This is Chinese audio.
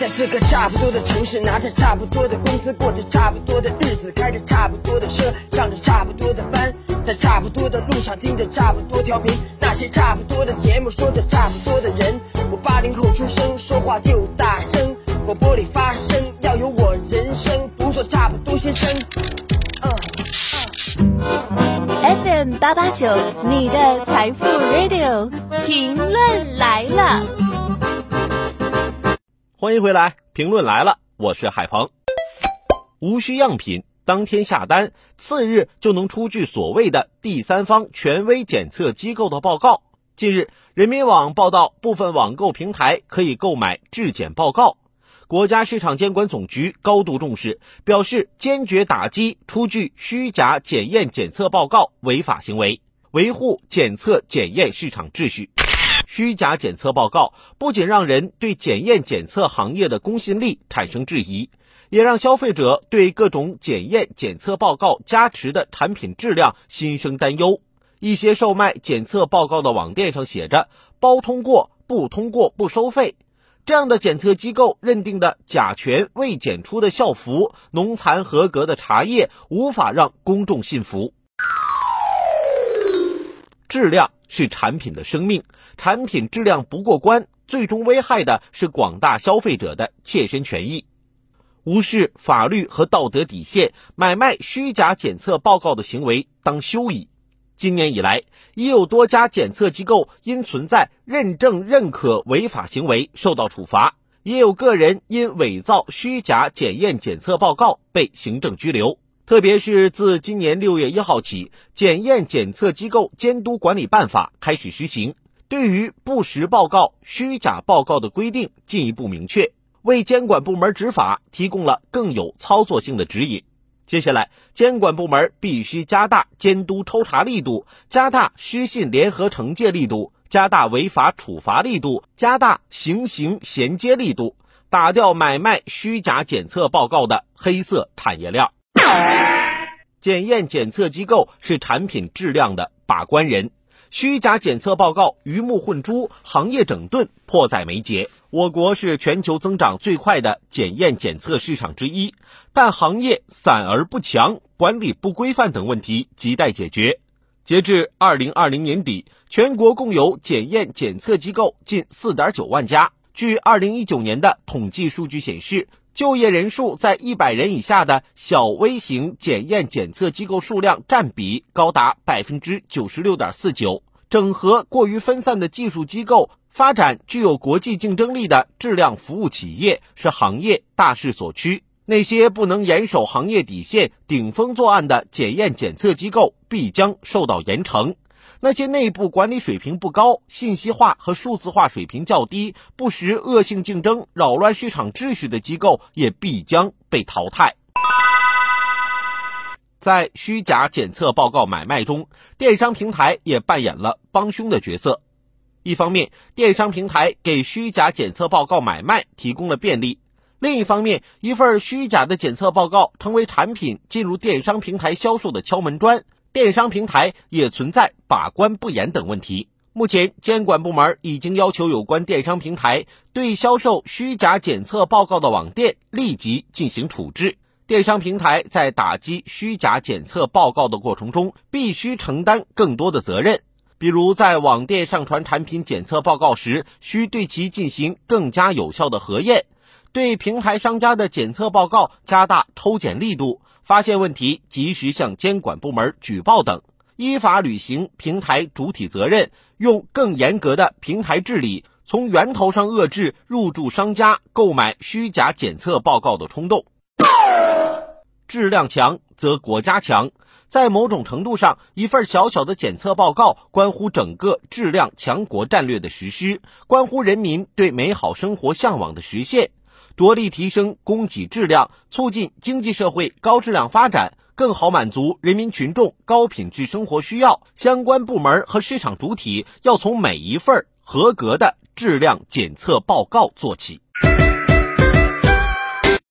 在这个差不多的城市，拿着差不多的工资，过着差不多的日子，开着差不多的车，上着差不多的班，在差不多的路上听着差不多调频，那些差不多的节目，说着差不多的人。我八零后出生，说话就大声，广播里发声，要有我人生，不做差不多先生。FM 八八九，你的财富 Radio，评论来了。欢迎回来，评论来了，我是海鹏。无需样品，当天下单，次日就能出具所谓的第三方权威检测机构的报告。近日，人民网报道，部分网购平台可以购买质检报告。国家市场监管总局高度重视，表示坚决打击出具虚假检验检测报告违法行为，维护检测检验市场秩序。虚假检测报告不仅让人对检验检测行业的公信力产生质疑，也让消费者对各种检验检测报告加持的产品质量心生担忧。一些售卖检测报告的网店上写着“包通过，不通过不收费”。这样的检测机构认定的甲醛未检出的校服、农残合格的茶叶，无法让公众信服。质量是产品的生命，产品质量不过关，最终危害的是广大消费者的切身权益。无视法律和道德底线，买卖虚假检测报告的行为当休矣。今年以来，已有多家检测机构因存在认证认可违法行为受到处罚，也有个人因伪造虚假检验检测报告被行政拘留。特别是自今年六月一号起，《检验检测机构监督管理办法》开始实行，对于不实报告、虚假报告的规定进一步明确，为监管部门执法提供了更有操作性的指引。接下来，监管部门必须加大监督抽查力度，加大失信联合惩戒力度，加大违法处罚力度，加大行刑衔接力度，打掉买卖虚假检测报告的黑色产业链。检验检测机构是产品质量的把关人。虚假检测报告鱼目混珠，行业整顿迫在眉睫。我国是全球增长最快的检验检测市场之一，但行业散而不强、管理不规范等问题亟待解决。截至二零二零年底，全国共有检验检测机构近四点九万家。据二零一九年的统计数据显示，就业人数在一百人以下的小微型检验检测机构数量占比高达百分之九十六点四九。整合过于分散的技术机构，发展具有国际竞争力的质量服务企业，是行业大势所趋。那些不能严守行业底线、顶风作案的检验检测机构，必将受到严惩；那些内部管理水平不高、信息化和数字化水平较低、不时恶性竞争、扰乱市场秩序的机构，也必将被淘汰。在虚假检测报告买卖中，电商平台也扮演了帮凶的角色。一方面，电商平台给虚假检测报告买卖提供了便利；另一方面，一份虚假的检测报告成为产品进入电商平台销售的敲门砖，电商平台也存在把关不严等问题。目前，监管部门已经要求有关电商平台对销售虚假检测报告的网店立即进行处置。电商平台在打击虚假检测报告的过程中，必须承担更多的责任。比如，在网店上传产品检测报告时，需对其进行更加有效的核验；对平台商家的检测报告加大抽检力度，发现问题及时向监管部门举报等，依法履行平台主体责任，用更严格的平台治理，从源头上遏制入驻商家购买虚假检测报告的冲动。质量强则国家强，在某种程度上，一份小小的检测报告关乎整个质量强国战略的实施，关乎人民对美好生活向往的实现。着力提升供给质量，促进经济社会高质量发展，更好满足人民群众高品质生活需要。相关部门和市场主体要从每一份合格的质量检测报告做起。